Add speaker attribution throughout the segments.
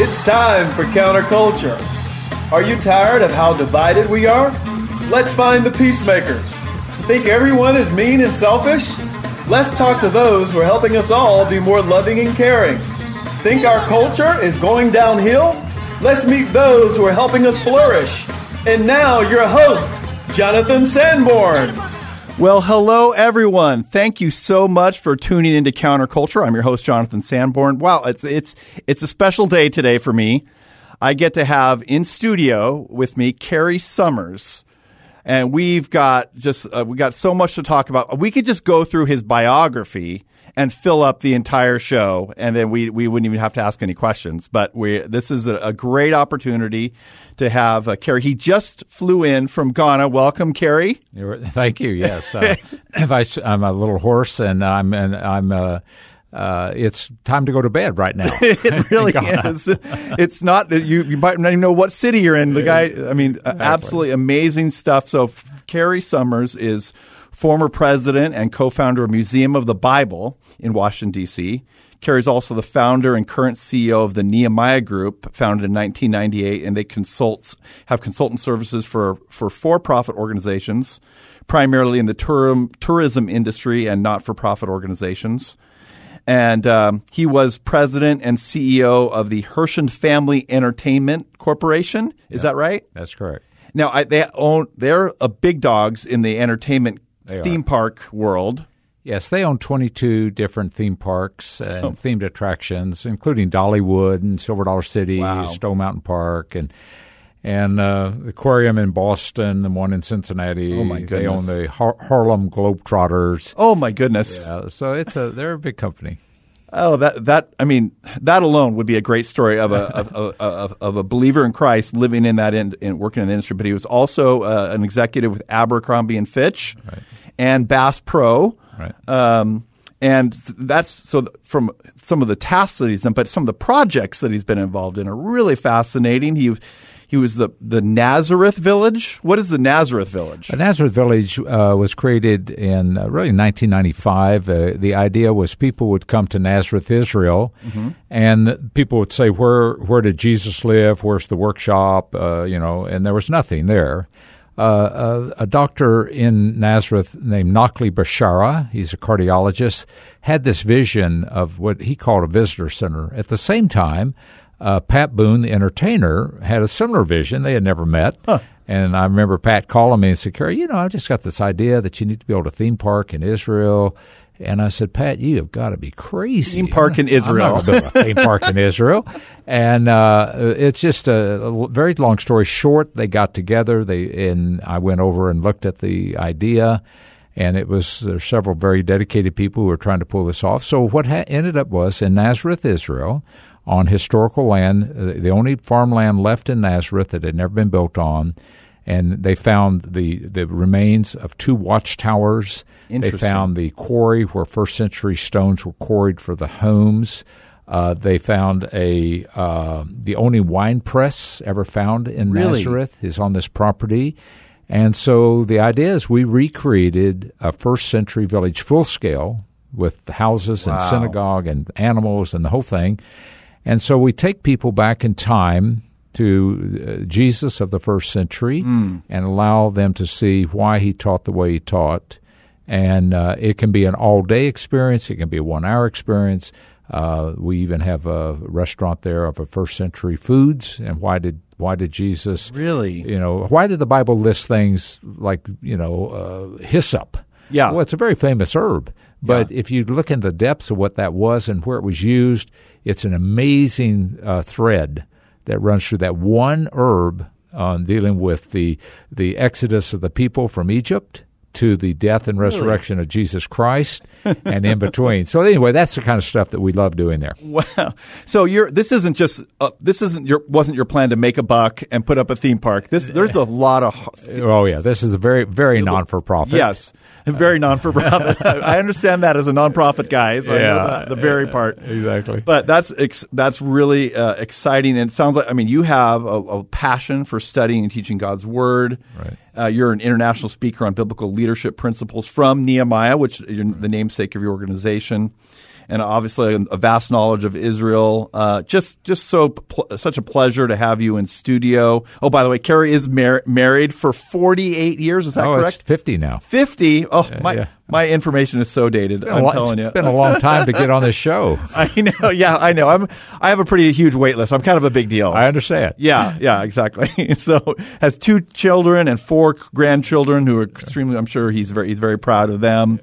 Speaker 1: It's time for counterculture. Are you tired of how divided we are? Let's find the peacemakers. Think everyone is mean and selfish? Let's talk to those who are helping us all be more loving and caring. Think our culture is going downhill? Let's meet those who are helping us flourish. And now, your host, Jonathan Sanborn.
Speaker 2: Well, hello everyone. Thank you so much for tuning into Counterculture. I'm your host Jonathan Sanborn. Wow, it's it's it's a special day today for me. I get to have in studio with me Cary Summers. And we've got just uh, we got so much to talk about. We could just go through his biography and fill up the entire show, and then we, we wouldn't even have to ask any questions. But we this is a, a great opportunity to have uh, Cary. He just flew in from Ghana. Welcome, Cary.
Speaker 3: Thank you. Yes, uh, I, am a little hoarse, and I'm and I'm. Uh, uh, it's time to go to bed right now.
Speaker 2: it really is. It's not that you you might not even know what city you're in. The guy, I mean, exactly. absolutely amazing stuff. So, Cary Summers is former president and co-founder of Museum of the Bible in Washington D.C. Cary's also the founder and current CEO of the Nehemiah Group, founded in 1998, and they consult have consultant services for for for-profit organizations, primarily in the tourism tourism industry and not-for-profit organizations. And um, he was president and CEO of the Herschend Family Entertainment Corporation. Is that right?
Speaker 3: That's correct.
Speaker 2: Now I, they own they're a big dogs in the entertainment they theme are. park world.
Speaker 3: Yes, they own 22 different theme parks and oh. themed attractions, including Dollywood and Silver Dollar City, wow. Stone Mountain Park, and and uh, the aquarium in Boston, the one in Cincinnati.
Speaker 2: Oh my goodness!
Speaker 3: They own the Har- Harlem Globetrotters.
Speaker 2: Oh my goodness!
Speaker 3: Yeah, so it's a they're a big company.
Speaker 2: Oh, that that I mean, that alone would be a great story of a of, of, of, of, a believer in Christ living in that in, in working in the industry. But he was also uh, an executive with Abercrombie and Fitch. Right and Bass Pro.
Speaker 3: Right.
Speaker 2: Um, and that's so from some of the tasks that he's done, but some of the projects that he's been involved in are really fascinating. He he was the the Nazareth Village. What is the Nazareth Village?
Speaker 3: The Nazareth Village uh, was created in uh, really 1995. Uh, the idea was people would come to Nazareth, Israel, mm-hmm. and people would say, "Where where did Jesus live? Where's the workshop?" Uh, you know, and there was nothing there uh, a, a, doctor in Nazareth named Nakhle Bishara, he's a cardiologist, had this vision of what he called a visitor center. At the same time, uh, Pat Boone, the entertainer, had a similar vision. They had never met. Huh. And I remember Pat calling me and said, Cary, you know, I've just got this idea that you need to build a theme park in Israel and I said, Pat, you have got to be crazy.
Speaker 2: Theme park in Israel.
Speaker 3: I'm not a theme park in Israel. And uh, it's just a, a, very long story short. They got together. They and I went over and looked at the idea, and it was there's several very dedicated people who were trying to pull this off. So what ha- ended up was in Nazareth, Israel, on historical land, the only farmland left in Nazareth that had never been built on and they found the, the remains of two watchtowers. They found the quarry where first century stones were quarried for the homes. Uh, they found a uh, the only wine press ever found in
Speaker 2: really?
Speaker 3: Nazareth is on this property, and so the idea is we recreated a first century village full scale with houses wow. and synagogue and animals and the whole thing, and so we take people back in time to uh, Jesus of the first century mm. and allow them to see why he taught the way he taught. And uh, it can be an all day experience, it can be a one hour experience. Uh, we even have a restaurant there of a first century foods and why did why did Jesus
Speaker 2: really
Speaker 3: you know why did the Bible list things like you know uh, hyssop?
Speaker 2: Yeah,
Speaker 3: well, it's a very famous herb. But yeah. if you look in the depths of what that was and where it was used, it's an amazing uh, thread that runs through that one herb on dealing with the the exodus of the people from Egypt to the death and resurrection
Speaker 2: really?
Speaker 3: of Jesus Christ and in between. So anyway, that's the kind of stuff that we love doing there.
Speaker 2: Wow. So you're this isn't just uh, this isn't your wasn't your plan to make a buck and put up a theme park. This there's a lot of
Speaker 3: Oh yeah, this is a very very non for profit.
Speaker 2: Yes very non for profit. I understand that as a nonprofit guy, so yeah, I know that, the very part
Speaker 3: exactly.
Speaker 2: But that's ex- that's really uh, exciting, and it sounds like I mean you have a, a passion for studying and teaching God's word.
Speaker 3: Right.
Speaker 2: Uh, you're an international speaker on biblical leadership principles from Nehemiah, which is the namesake of your organization. And obviously a, vast knowledge of Israel. Uh, just just so pl- such a pleasure to have you in studio. Oh, by the way, Cary is mar- married for 48 years. Is that
Speaker 3: oh,
Speaker 2: correct?
Speaker 3: It's 50 now.
Speaker 2: 50. Oh, my
Speaker 3: yeah.
Speaker 2: my information is so dated. I'm
Speaker 3: Well,
Speaker 2: telling
Speaker 3: it's
Speaker 2: you.
Speaker 3: been a long time to get on this show.
Speaker 2: I know. Yeah, I know. I'm. I have a pretty huge wait list. I'm kind of a big deal.
Speaker 3: I understand.
Speaker 2: Yeah, yeah, exactly. so has two children and four grandchildren who are extremely. I'm sure he's very he's very proud of them.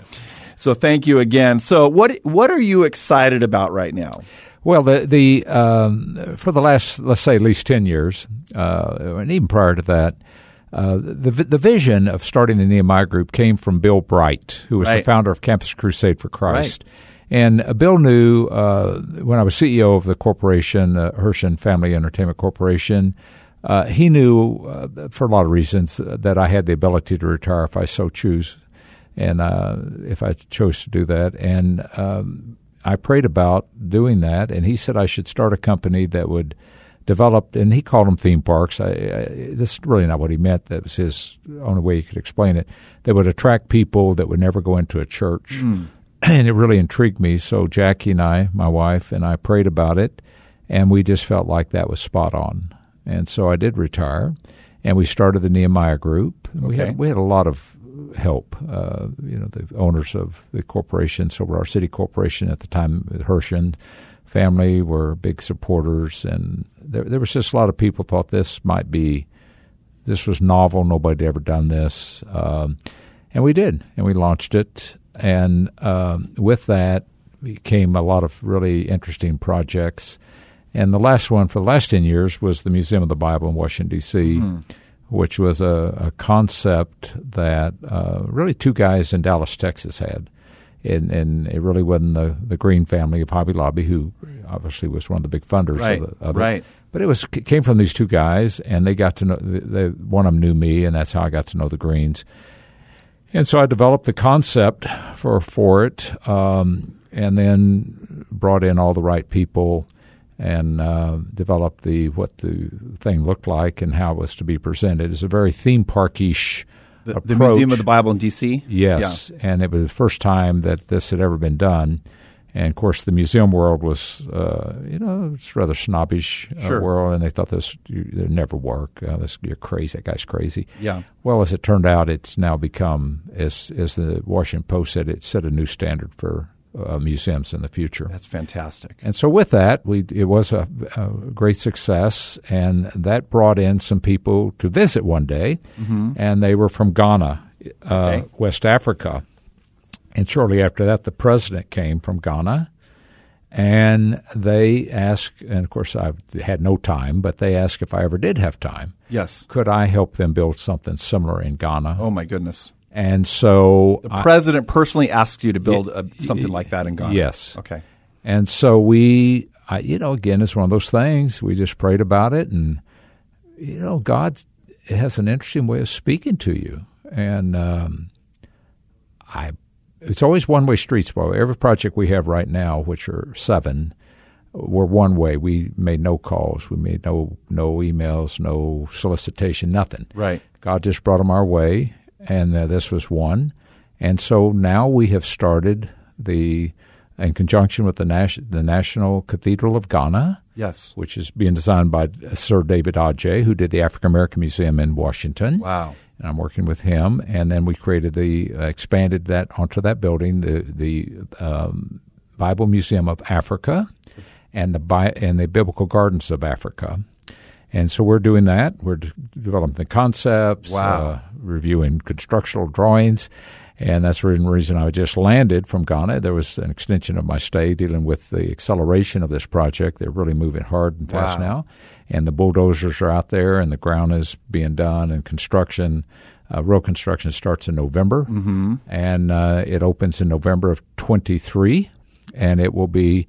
Speaker 2: So thank you again. So what what are you excited about right now?
Speaker 3: Well, the the um, for the last let's say at least ten years, uh, and even prior to that, uh, the the vision of starting the Nehemiah Group came from Bill Bright, who was the founder of Campus Crusade for Christ. And uh, Bill knew uh, when I was CEO of the corporation, uh, Herschend Family Entertainment Corporation. Uh, he knew, uh, for a lot of reasons, uh, that I had the ability to retire if I so choose, and uh, if I chose to do that. And um, I prayed about doing that, and he said I should start a company that would develop, and he called them theme parks. I, I, this is really not what he meant. That was his only way he could explain it. That would attract people that would never go into a church, and it really intrigued me. So Jackie and I, my wife, and I prayed about it, and we just felt like that was spot on. And so I did retire, and we started the Nehemiah Group. We
Speaker 2: Okay.
Speaker 3: had we had a lot of help. Uh, you know, the owners of the corporation, so our city corporation at the time, the Herschend family, were big supporters, and there, there was just a lot of people thought this might be, this was novel. Nobody had ever done this, um, and we did, and we launched it, and um, with that came a lot of really interesting projects. And the last one for the last 10 years was the Museum of the Bible in Washington, D.C., which was a, a concept that uh, really two guys in Dallas, Texas had. And, and it really wasn't the, the Green family of Hobby Lobby, who obviously was one of the big funders
Speaker 2: Right,
Speaker 3: of, the, of
Speaker 2: right.
Speaker 3: it. But it was it came from these two guys, and they got to know. They, one of them knew me, and that's how I got to know the Greens. And so I developed the concept for for it, um, and then brought in all the right people, and uh, developed the what the thing looked like and how it was to be presented. It's a very theme parkish
Speaker 2: The, the Museum of the Bible in D.C.
Speaker 3: Yes, and it was the first time that this had ever been done. And of course, the museum world was, uh, you know, it's rather snobbish uh,
Speaker 2: Sure.
Speaker 3: world, and they thought this it'd never work. Uh, this, you're crazy. That guy's crazy.
Speaker 2: Yeah.
Speaker 3: Well, as it turned out, it's now become, as as the Washington Post said, it set a new standard for uh, museums in the future.
Speaker 2: That's fantastic.
Speaker 3: And so with that, we it was a, a great success, and that brought in some people to visit one day, and they were from Ghana, uh,
Speaker 2: Okay.
Speaker 3: West Africa. And shortly after that, the president came from Ghana, and they asked, and of course I had no time, but they asked if I ever did have time,
Speaker 2: Yes.
Speaker 3: could I help them build something similar in Ghana?
Speaker 2: Oh my goodness.
Speaker 3: And so
Speaker 2: The
Speaker 3: I-
Speaker 2: president personally asked you to build a, something like that in Ghana.
Speaker 3: Yes.
Speaker 2: Okay.
Speaker 3: And so we, I, you know, again, it's one of those things. We just prayed about it, and you know, God has an interesting way of speaking to you. And um, I, it's always one way streets. Boy, every project we have right now, which are seven, were one way. We made no calls. We made no no emails, no solicitation, nothing.
Speaker 2: Right.
Speaker 3: God just brought them our way, and uh, this was one. And so now we have started the, in conjunction with the, Nas- the National Cathedral of Ghana,
Speaker 2: Yes.
Speaker 3: which is being designed by Sir David Adjaye, who did the African American Museum in Washington.
Speaker 2: Wow.
Speaker 3: And I'm working with him, and then we created the uh, expanded that onto that building, the the um, Bible Museum of Africa, and the Bi- and the Biblical Gardens of Africa. And so we're doing that. We're developing the concepts,
Speaker 2: Wow.
Speaker 3: uh, reviewing constructional drawings, and that's the reason- reason I just landed from Ghana. There was an extension of my stay dealing with the acceleration of this project. They're really moving hard and fast
Speaker 2: Wow.
Speaker 3: now, and the bulldozers are out there, and the ground is being done, and construction. Uh, real construction starts in November, mm-hmm. and uh, it opens in November of 23, and it will be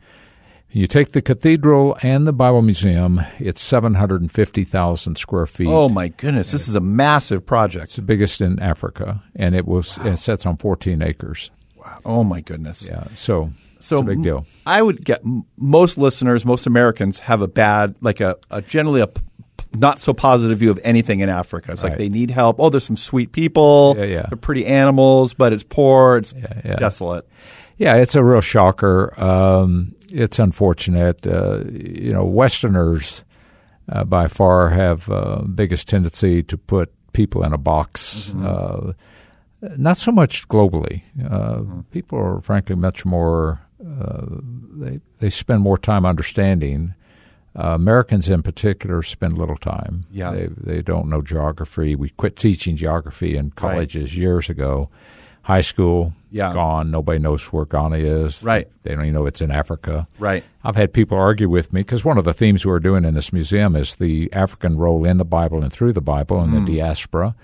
Speaker 3: you take the cathedral and the Bible Museum, it's 750,000 square feet.
Speaker 2: Oh my goodness. This is a massive project.
Speaker 3: It's the biggest in Africa, and it was and it sets on 14 acres. Wow.
Speaker 2: Oh my goodness.
Speaker 3: Yeah, so,
Speaker 2: So
Speaker 3: it's a big deal.
Speaker 2: I would get m- most listeners, most Americans have a bad, like a, a generally a p- not so positive view of anything in Africa. It's like
Speaker 3: Right.
Speaker 2: they need help. Oh, there's some sweet people.
Speaker 3: Yeah, yeah.
Speaker 2: They're pretty animals, but it's poor. It's
Speaker 3: Yeah, yeah.
Speaker 2: desolate.
Speaker 3: Yeah, it's a real shocker. Um, it's unfortunate. Uh, you know, Westerners uh, by far have uh, biggest tendency to put people in a box.
Speaker 2: Mm-hmm.
Speaker 3: Uh, not so much globally. Uh,
Speaker 2: Mm-hmm.
Speaker 3: People are frankly much more. Uh, they they spend more time understanding. Uh, Americans in particular spend little time.
Speaker 2: Yeah.
Speaker 3: They they don't know geography. We quit teaching geography in colleges years ago. High school,
Speaker 2: Yeah.
Speaker 3: gone. Nobody knows where Ghana is.
Speaker 2: Right.
Speaker 3: They don't even know it's in Africa.
Speaker 2: Right.
Speaker 3: I've had people argue with me because one of the themes we're doing in this museum is the African role in the Bible and through the Bible and the mm. diaspora.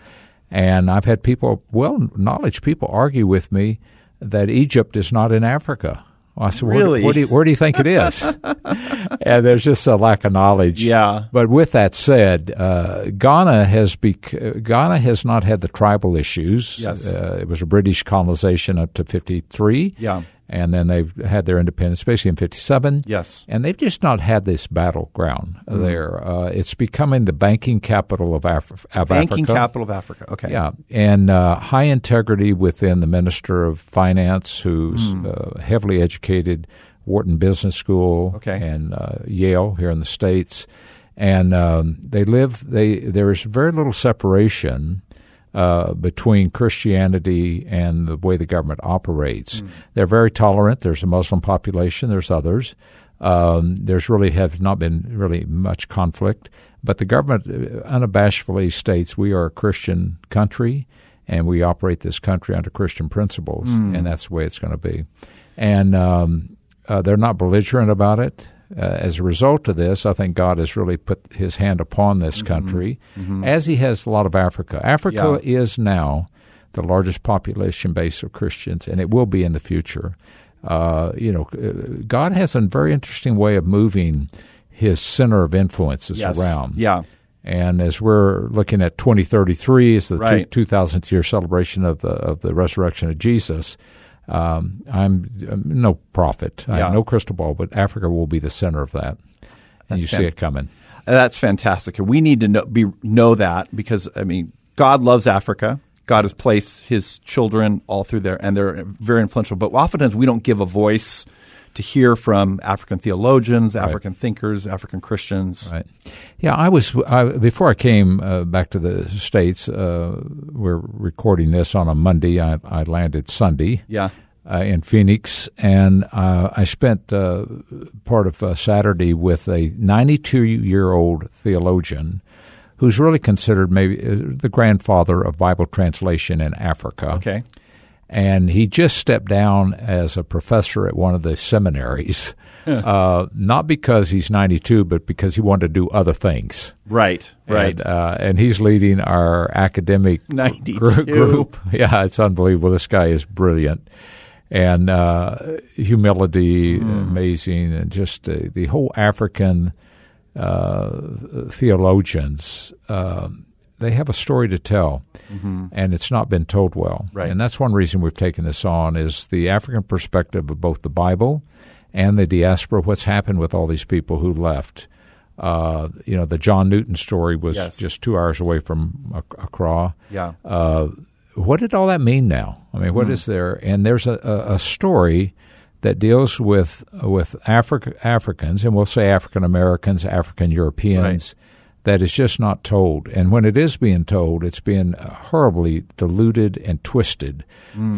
Speaker 3: And I've had people, well knowledge people, argue with me that Egypt is not in Africa. Well, I said, where,
Speaker 2: Really?
Speaker 3: where, do you, where do you think it is? and there's just a lack of knowledge.
Speaker 2: Yeah.
Speaker 3: But with that said, uh, Ghana has bec- Ghana has not had the tribal issues.
Speaker 2: Yes.
Speaker 3: Uh, it was a British colonization up to 53.
Speaker 2: Yeah.
Speaker 3: And then they've had their independence, especially in 57.
Speaker 2: Yes.
Speaker 3: And they've just not had this battleground there. Uh, it's becoming the banking capital of, of
Speaker 2: Banking
Speaker 3: Africa.
Speaker 2: capital of Africa. Okay.
Speaker 3: Yeah, and uh, high integrity within the Minister of Finance, who's
Speaker 2: Hmm.
Speaker 3: uh, heavily educated, Wharton Business School,
Speaker 2: Okay.
Speaker 3: and uh, Yale here in the states, and um, they live. They there is very little separation. Uh, between Christianity and the way the government operates, they're very tolerant. There's a Muslim population. There's others. Um, there's really have not been really much conflict, but the government uh, unabashedly states we are a Christian country and we operate this country under Christian principles, and that's the way it's going to be. And um, uh, they're not belligerent about it. Uh, as a result of this, I think God has really put His hand upon this country, as He has a lot of Africa. Africa is now the largest population base of Christians, and it will be in the future. Uh, you know, uh, God has a very interesting way of moving His center of influences
Speaker 2: Yes.
Speaker 3: around.
Speaker 2: Yeah.
Speaker 3: And as we're looking at 2033 is the
Speaker 2: Right.
Speaker 3: two, 2000th year celebration of the of the resurrection of Jesus. Um, I'm, I'm no prophet. I have no crystal ball, but Africa will be the center of that, and you see it coming.
Speaker 2: That's fantastic. We need to know, be, know that because, I mean, God loves Africa. God has placed his children all through there, and they're very influential. But oftentimes we don't give a voice to hear from African theologians, African thinkers, African Christians.
Speaker 3: Right. Yeah, I was I, before I came uh, back to the states. Uh, we're recording this on a Monday. I, I landed Sunday.
Speaker 2: Yeah.
Speaker 3: uh, in Phoenix, and uh, I spent uh, part of uh, Saturday with a 92 year old theologian who's really considered maybe the grandfather of Bible translation in Africa.
Speaker 2: Okay.
Speaker 3: And he just stepped down as a professor at one of the seminaries, uh, not because he's 92, but because he wanted to do other things.
Speaker 2: Right. Right.
Speaker 3: And, uh, and he's leading our academic
Speaker 2: 92.
Speaker 3: gr- group. Yeah, it's unbelievable. This guy is brilliant. And uh, humility, amazing, and just uh, the whole African uh, theologians, um, they have a story to tell, and it's not been told well.
Speaker 2: Right.
Speaker 3: And that's one reason we've taken this on is the African perspective of both the Bible and the diaspora. What's happened with all these people who left? Uh, you know, the John Newton story was
Speaker 2: Yes.
Speaker 3: just two hours away from Accra.
Speaker 2: yeah.
Speaker 3: Uh, what did all that mean now? I mean, what is there? And there's a, a, a story that deals with with Africa, Africans, and we'll say African Americans, African Europeans, that is just not told. And when it is being told, it's being horribly diluted and twisted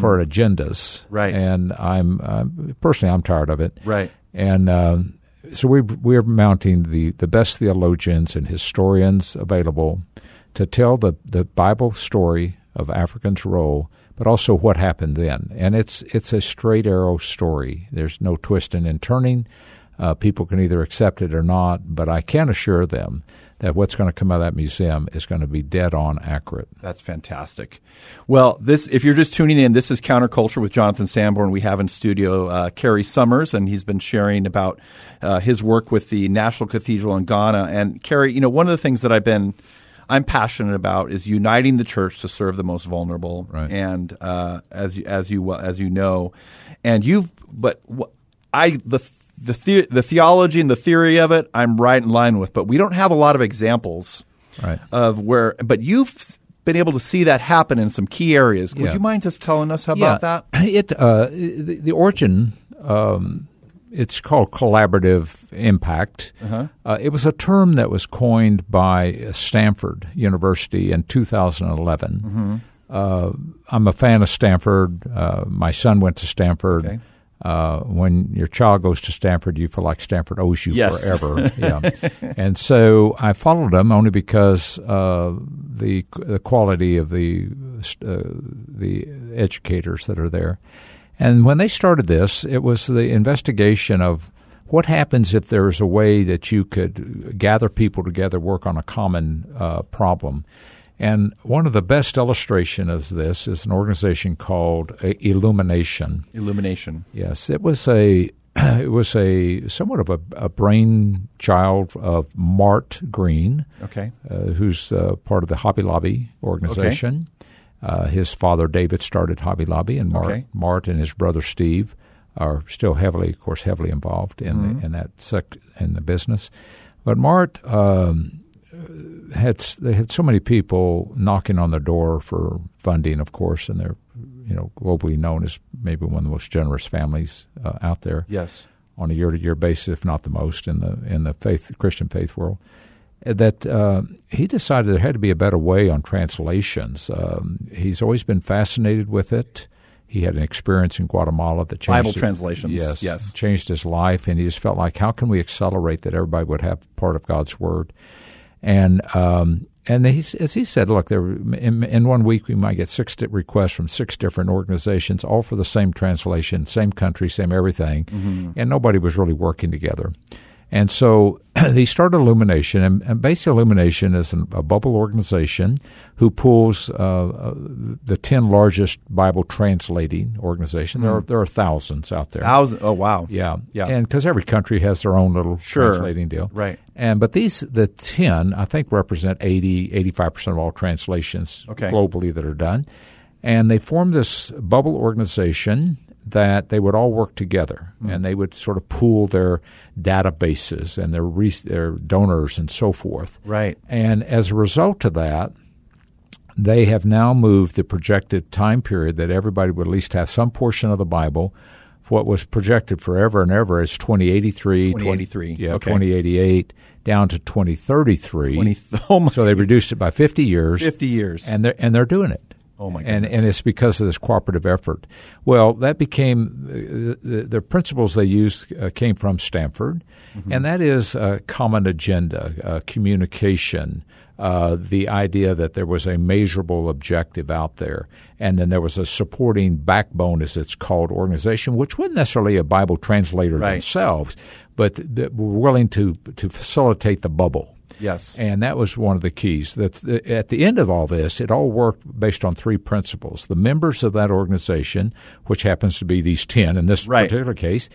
Speaker 3: for agendas.
Speaker 2: Right.
Speaker 3: And I'm uh, personally, I'm tired of it.
Speaker 2: Right.
Speaker 3: And um, so we we're mounting the, the best theologians and historians available to tell the, the Bible story of Africans' role, but also what happened then. And it's it's a straight arrow story. There's no twisting and turning. Uh, people can either accept it or not, but I can assure them that what's going to come out of that museum is going to be dead on accurate.
Speaker 2: That's fantastic. Well, this if you're just tuning in, this is Counterculture with Jonathan Sanborn. We have in studio uh, Cary Summers, and he's been sharing about uh, his work with the National Cathedral in Ghana. And Cary, you know, one of the things that I've been I'm passionate about is uniting the church to serve the most vulnerable.
Speaker 3: Right.
Speaker 2: And uh, as you, as you as you know, and you've but I the the the the theology and the theory of it, I'm right in line with. But we don't have a lot of examples
Speaker 3: Right.
Speaker 2: of where, but you've been able to see that happen in some key areas. Would
Speaker 3: Yeah.
Speaker 2: you mind just telling us about that?
Speaker 3: It uh, the, the origin. Um, it's called collaborative impact.
Speaker 2: Uh-huh.
Speaker 3: Uh, it was a term that was coined by Stanford University in 2011.
Speaker 2: Mm-hmm.
Speaker 3: Uh, I'm a fan of Stanford. Uh, my son went to Stanford.
Speaker 2: Okay.
Speaker 3: Uh, when your child goes to Stanford, you feel like Stanford owes you
Speaker 2: Yes.
Speaker 3: forever. yeah, and so I followed them only because uh, the the quality of the uh, the educators that are there. And when they started this, it was the investigation of what happens if there's a way that you could gather people together, work on a common uh, problem. And one of the best illustration of this is an organization called uh, illumiNations.
Speaker 2: illumiNations.
Speaker 3: Yes, it was a it was a somewhat of a, a brainchild of Mart Green,
Speaker 2: Okay.
Speaker 3: uh, who's uh, part of the Hobby Lobby organization. Uh, his father David started Hobby Lobby, and Mart,
Speaker 2: Okay.
Speaker 3: Mart and his brother Steve are still heavily, of course, heavily involved in
Speaker 2: Mm-hmm.
Speaker 3: the, in that sec- in the business. But Mart um, had they had so many people knocking on their door for funding, of course, and they're you know globally known as maybe one of the most generous families uh, out there
Speaker 2: Yes.
Speaker 3: on a year-to-year basis, if not the most, in the in the faith Christian faith world. uh, That uh, he decided there had to be a better way on translations. Um, he's always been fascinated with it. He had an experience in Guatemala that changed
Speaker 2: Bible
Speaker 3: it-
Speaker 2: translations,
Speaker 3: Yes,
Speaker 2: yes.
Speaker 3: changed his life, and he just felt like, how can we accelerate that everybody would have part of God's word? And um, and he, as he said, look, there in, in one week we might get six di- requests from six different organizations, all for the same translation, same country, same everything, and nobody was really working together. And so they started illumiNations, and, and basically illumiNations is an, a bubble organization who pulls uh, uh, the ten largest Bible translating organizations. There are there are thousands out there.
Speaker 2: Thousand. Oh wow.
Speaker 3: Yeah,
Speaker 2: Yeah.
Speaker 3: and because every country has their own little
Speaker 2: Sure.
Speaker 3: translating deal,
Speaker 2: Right.
Speaker 3: And but these the ten I think represent 80 85 percent of all translations
Speaker 2: Okay.
Speaker 3: globally that are done, and they formed this bubble organization that they would all work together
Speaker 2: Hmm.
Speaker 3: and they would sort of pool their databases and their re- their donors and so forth.
Speaker 2: Right.
Speaker 3: And as a result of that, they have now moved the projected time period that everybody would at least have some portion of the Bible. What was projected forever and ever is 2083,
Speaker 2: 2083,
Speaker 3: yeah,
Speaker 2: okay.
Speaker 3: 2088, down to 2033.
Speaker 2: 20 oh
Speaker 3: so they reduced it by 50 years.
Speaker 2: 50 years.
Speaker 3: And they're, and they're doing it.
Speaker 2: Oh, my
Speaker 3: And,
Speaker 2: goodness.
Speaker 3: and it's because of this cooperative effort. Well, that became uh, the, the principles they used uh, came from Stanford,
Speaker 2: Mm-hmm.
Speaker 3: and that is a common agenda, uh, communication, uh, the idea that there was a measurable objective out there, and then there was a supporting backbone, as it's called, organization, which wasn't necessarily a Bible translator
Speaker 2: Right.
Speaker 3: themselves, but were willing to to facilitate the bubble.
Speaker 2: Yes.
Speaker 3: And that was one of the keys. That at the end of all this, it all worked based on three principles. The members of that organization, which happens to be these ten in this
Speaker 2: Right.
Speaker 3: particular case,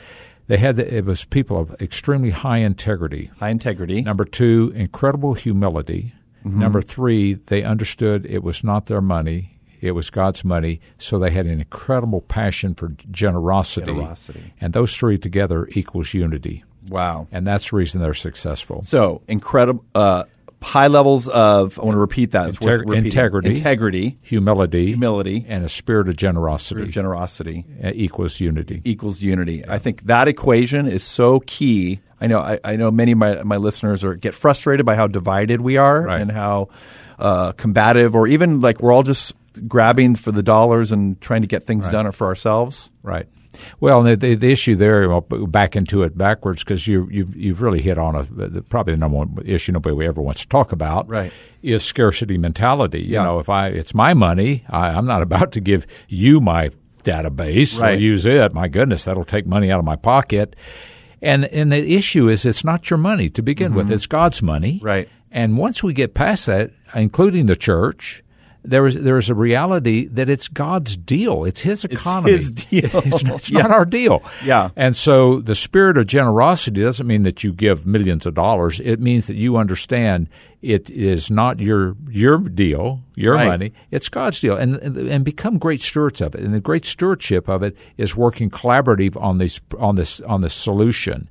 Speaker 3: they had it was people of extremely high integrity.
Speaker 2: High integrity.
Speaker 3: Number two, incredible humility.
Speaker 2: Mm-hmm.
Speaker 3: Number three, they understood it was not their money. It was God's money, so they had an incredible passion for generosity.
Speaker 2: Generosity.
Speaker 3: And those three together equals unity.
Speaker 2: Wow.
Speaker 3: And that's the reason they're successful.
Speaker 2: So incredible. Uh, high levels of. I want to repeat that. It's worth
Speaker 3: Integ- integrity.
Speaker 2: Integrity.
Speaker 3: humility,
Speaker 2: Humility.
Speaker 3: and a spirit of generosity
Speaker 2: Generosity.
Speaker 3: uh, equals unity.
Speaker 2: equals unity. I think that equation is so key. I know I, I know many of my, my listeners are get frustrated by how divided we are
Speaker 3: Right.
Speaker 2: and how uh, combative or even like we're all just grabbing for the dollars and trying to get things done for ourselves.
Speaker 3: Right. Well, the, the, the issue there, well, back into it backwards, because you, you've, you've really hit on a, the, probably the number one issue nobody ever wants to talk about.
Speaker 2: Right.
Speaker 3: Is scarcity mentality. You
Speaker 2: Yeah.
Speaker 3: know, if I it's my money, I, I'm not about to give you my database.
Speaker 2: Right.
Speaker 3: Use it. My goodness, that'll take money out of my pocket. And and the issue is, it's not your money to begin with. It's God's money.
Speaker 2: Mm-hmm. Right.
Speaker 3: And once we get past that, including the church, there is there is a reality that it's God's deal. It's His economy.
Speaker 2: His deal.
Speaker 3: it's, it's
Speaker 2: Yeah.
Speaker 3: not our deal.
Speaker 2: Yeah.
Speaker 3: And so the spirit of generosity doesn't mean that you give millions of dollars. It means that you understand it is not your your deal, your
Speaker 2: Right.
Speaker 3: money. It's God's deal, and, and and become great stewards of it. And the great stewardship of it is working collaborative on this on this on this solution.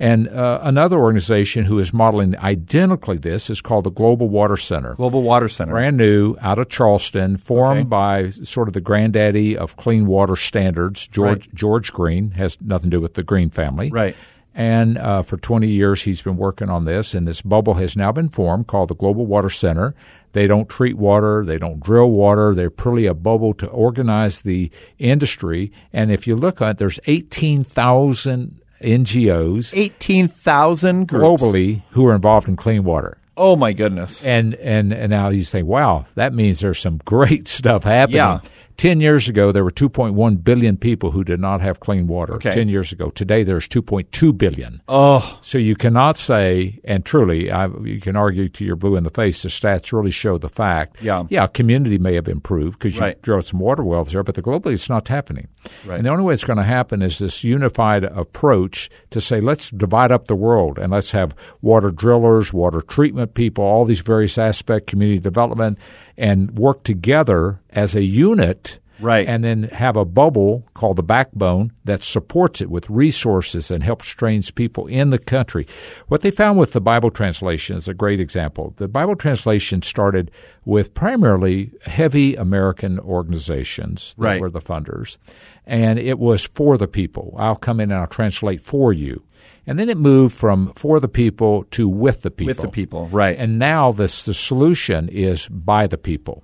Speaker 3: And uh, another organization who is modeling identically this is called the Global Water Center.
Speaker 2: Global Water Center.
Speaker 3: Brand new, out of Charleston, formed
Speaker 2: Okay.
Speaker 3: by sort of the granddaddy of clean water standards, George
Speaker 2: Right.
Speaker 3: George Greene. Has nothing to do with the Green family.
Speaker 2: Right.
Speaker 3: And uh, for 20 years, he's been working on this, and this bubble has now been formed called the Global Water Center. They don't treat water, they don't drill water. They're purely a bubble to organize the industry. And if you look at, it, there's 18,000 NGOs
Speaker 2: 18,000 groups.
Speaker 3: globally who are involved in clean water.
Speaker 2: Oh, my goodness.
Speaker 3: And and and now you think, wow, that means there's some great stuff happening.
Speaker 2: Yeah.
Speaker 3: Ten years ago, there were 2.1 billion people who did not have clean water.
Speaker 2: Okay.
Speaker 3: Ten years ago, today there's 2.2 billion.
Speaker 2: Oh,
Speaker 3: So you cannot say, and truly, I, you can argue to your blue in the face. The stats really show the fact.
Speaker 2: Yeah.
Speaker 3: yeah, community may have improved because you
Speaker 2: Right.
Speaker 3: drilled some water wells there, but the globally it's not happening.
Speaker 2: Right.
Speaker 3: And the only way it's going to happen is this unified approach to say, let's divide up the world and let's have water drillers, water treatment people, all these various aspects, community development, and work together as a unit
Speaker 2: Right.
Speaker 3: and then have a bubble called the backbone that supports it with resources and helps trains people in the country. What they found with the Bible translation is a great example. The Bible translation started with primarily heavy American organizations that
Speaker 2: Right.
Speaker 3: were the funders, and it was for the people. I'll come in and I'll translate for you. And then it moved from for the people to with the people.
Speaker 2: With the people, right.
Speaker 3: And now this the solution is by the people.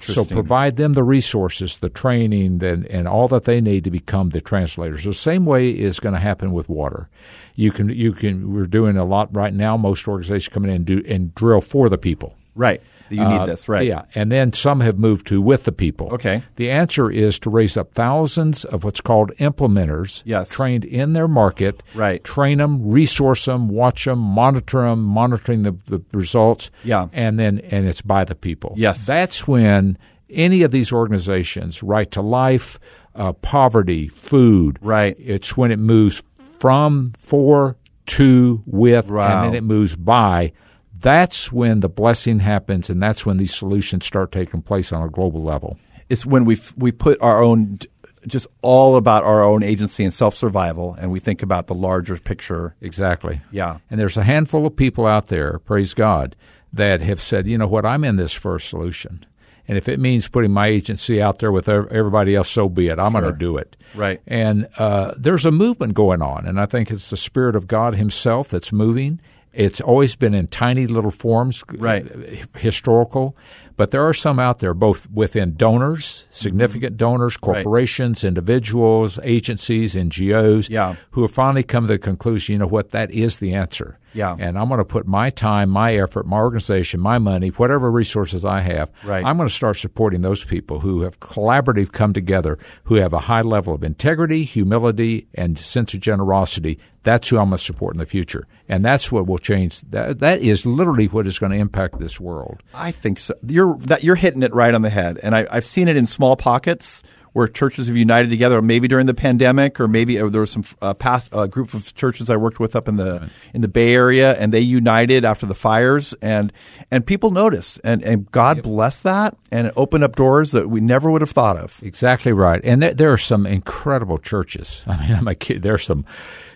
Speaker 3: So provide them the resources, the training, and, and all that they need to become the translators. The same way is going to happen with water. You can you can we're doing a lot right now. Most organizations come in and do and drill for the people.
Speaker 2: Right. You
Speaker 3: Uh,
Speaker 2: need this, right.
Speaker 3: Yeah, and then some have moved to with the people.
Speaker 2: Okay.
Speaker 3: The answer is to raise up thousands of what's called implementers,
Speaker 2: Yes.
Speaker 3: trained in their market,
Speaker 2: Right.
Speaker 3: Train them, resource them, watch them, monitor them, monitoring the, the results.
Speaker 2: Yeah.
Speaker 3: and then and it's by the people.
Speaker 2: Yes.
Speaker 3: that's when any of these organizations, right to life, uh, poverty, food,
Speaker 2: Right.
Speaker 3: It's when it moves from for to with,
Speaker 2: Wow.
Speaker 3: and then it moves by. That's when the blessing happens, and that's when these solutions start taking place on a global level.
Speaker 2: It's when we we put our own just all about our own agency and self survival, and we think about the larger picture.
Speaker 3: Exactly.
Speaker 2: Yeah.
Speaker 3: And there's a handful of people out there, praise God, that have said, you know what, I'm in this for a solution. And if it means putting my agency out there with everybody else, so be it. I'm going to do it.
Speaker 2: Right.
Speaker 3: And uh, there's a movement going on, and I think it's the Spirit of God Himself that's moving. It's always been in tiny little forms,
Speaker 2: Right.
Speaker 3: uh, historical, but there are some out there, both within donors, mm-hmm. significant donors, corporations, individuals, agencies, NGOs,
Speaker 2: Yeah.
Speaker 3: who have finally come to the conclusion, you know what, that is the answer.
Speaker 2: Yeah.
Speaker 3: And I'm going to put my time, my effort, my organization, my money, whatever resources I have,
Speaker 2: Right.
Speaker 3: I'm going to start supporting those people who have collaborative come together, who have a high level of integrity, humility, and sense of generosity. That's who I'm going to support in the future. And that's what will change. That, that is literally what is going to impact this world.
Speaker 2: I think so. You're that you're hitting it right on the head, and I, I've seen it in small pockets where churches have united together. Maybe during the pandemic, or maybe uh, there was some uh, past uh, group of churches I worked with up in the in the Bay Area, and they united after the fires, and and people noticed, and and God blessed that, and it opened up doors that we never would have thought of.
Speaker 3: Exactly right. And there, there are some incredible churches. I mean, I'm a kid. There are some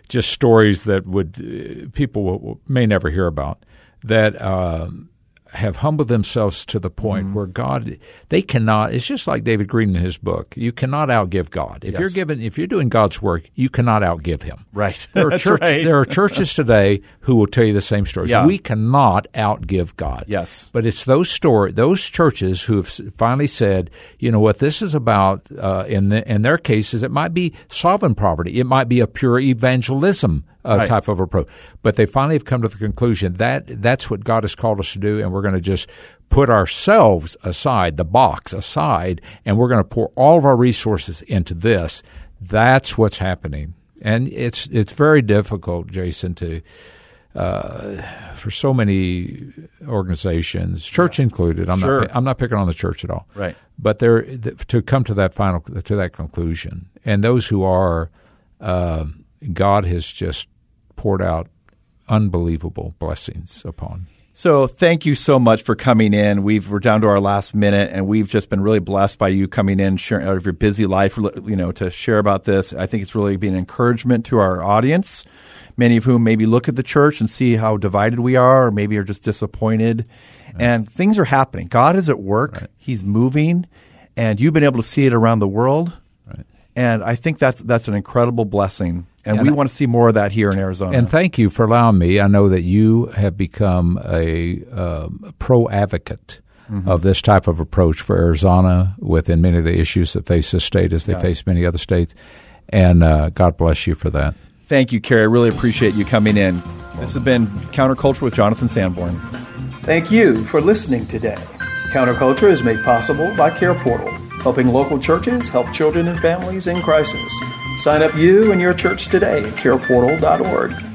Speaker 3: just stories that would uh, people will, will- may never hear about that um, have humbled themselves to the point
Speaker 2: Mm-hmm.
Speaker 3: where God they cannot. It's just like David Green in his book. You cannot outgive God. If you're
Speaker 2: Yes.
Speaker 3: given, if you're doing God's work, you cannot outgive Him.
Speaker 2: Right.
Speaker 3: There are, church,
Speaker 2: right.
Speaker 3: there are churches today who will tell you the same stories.
Speaker 2: Yeah.
Speaker 3: We cannot outgive God.
Speaker 2: Yes.
Speaker 3: But it's those story, those churches who have finally said, you know what, this is about. Uh, in the, in their cases, it might be sovereign poverty. It might be a pure evangelism uh,
Speaker 2: Right.
Speaker 3: type of approach. But they finally have come to the conclusion that that's what God has called us to do, and we're going to just put ourselves aside, the box aside, and we're going to pour all of our resources into this. That's what's happening, and it's it's very difficult, Jason, to for so many organizations, church included. I'm
Speaker 2: Sure.
Speaker 3: not I'm not picking on the church at all.
Speaker 2: Right.
Speaker 3: But they're to come to that final to that conclusion, and those who are, um God has just poured out unbelievable blessings upon.
Speaker 2: So thank you so much for coming in. We've we're down to our last minute, and we've just been really blessed by you coming in, sharing out of your busy life, you know, to share about this. I think it's really been an encouragement to our audience many of whom maybe look at the church and see how divided we are, or maybe are just disappointed. And things are happening. God is at work. He's moving, and you've been able to see it around the world. And I think that's that's an incredible blessing. And,
Speaker 3: And
Speaker 2: we
Speaker 3: I-
Speaker 2: want to see more of that here in Arizona.
Speaker 3: And thank you for allowing me. I know that you have become a um, pro advocate of this type of approach for Arizona within many of the issues that face this state as they face many other states. And uh, God bless you for that.
Speaker 2: Thank you, Cary. I really appreciate you coming in. This has been Counterculture with Jonathan Sanborn.
Speaker 1: Thank you for listening today. Counterculture is made possible by Care Portal, helping local churches help children and families in crisis. Sign up you and your church today at careportal.org.